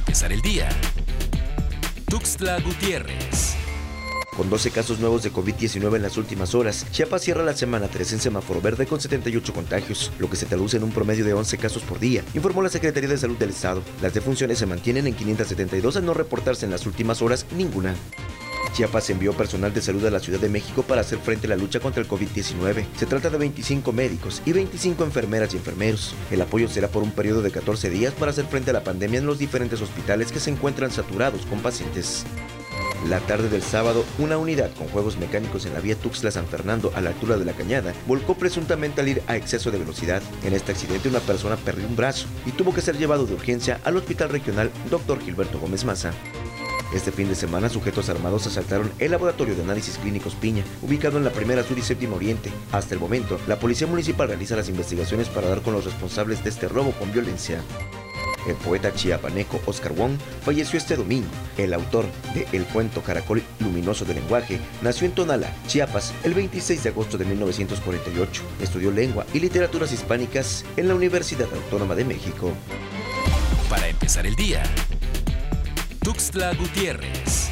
empezar el día. Tuxtla Gutiérrez. Con 12 casos nuevos de COVID-19 en las últimas horas, Chiapas cierra la semana 3 en semáforo verde con 78 contagios, lo que se traduce en un promedio de 11 casos por día, informó la Secretaría de Salud del Estado. Las defunciones se mantienen en 572 al no reportarse en las últimas horas ninguna. Chiapas envió personal de salud a la Ciudad de México para hacer frente a la lucha contra el COVID-19. Se trata de 25 médicos y 25 enfermeras y enfermeros. El apoyo será por un periodo de 14 días para hacer frente a la pandemia en los diferentes hospitales que se encuentran saturados con pacientes. La tarde del sábado, una unidad con juegos mecánicos en la vía Tuxtla-San Fernando a la altura de la cañada volcó presuntamente al ir a exceso de velocidad. En este accidente una persona perdió un brazo y tuvo que ser llevado de urgencia al Hospital Regional Dr. Gilberto Gómez Maza. Este fin de semana, sujetos armados asaltaron el laboratorio de análisis clínicos Piña, ubicado en la primera sur y séptimo oriente. Hasta el momento, la policía municipal realiza las investigaciones para dar con los responsables de este robo con violencia. El poeta chiapaneco Oscar Wong falleció este domingo. El autor de El cuento Caracol Luminoso del Lenguaje nació en Tonala, Chiapas, el 26 de agosto de 1948. Estudió lengua y literaturas hispánicas en la Universidad Autónoma de México. Para empezar el día. Tuxtla Gutiérrez.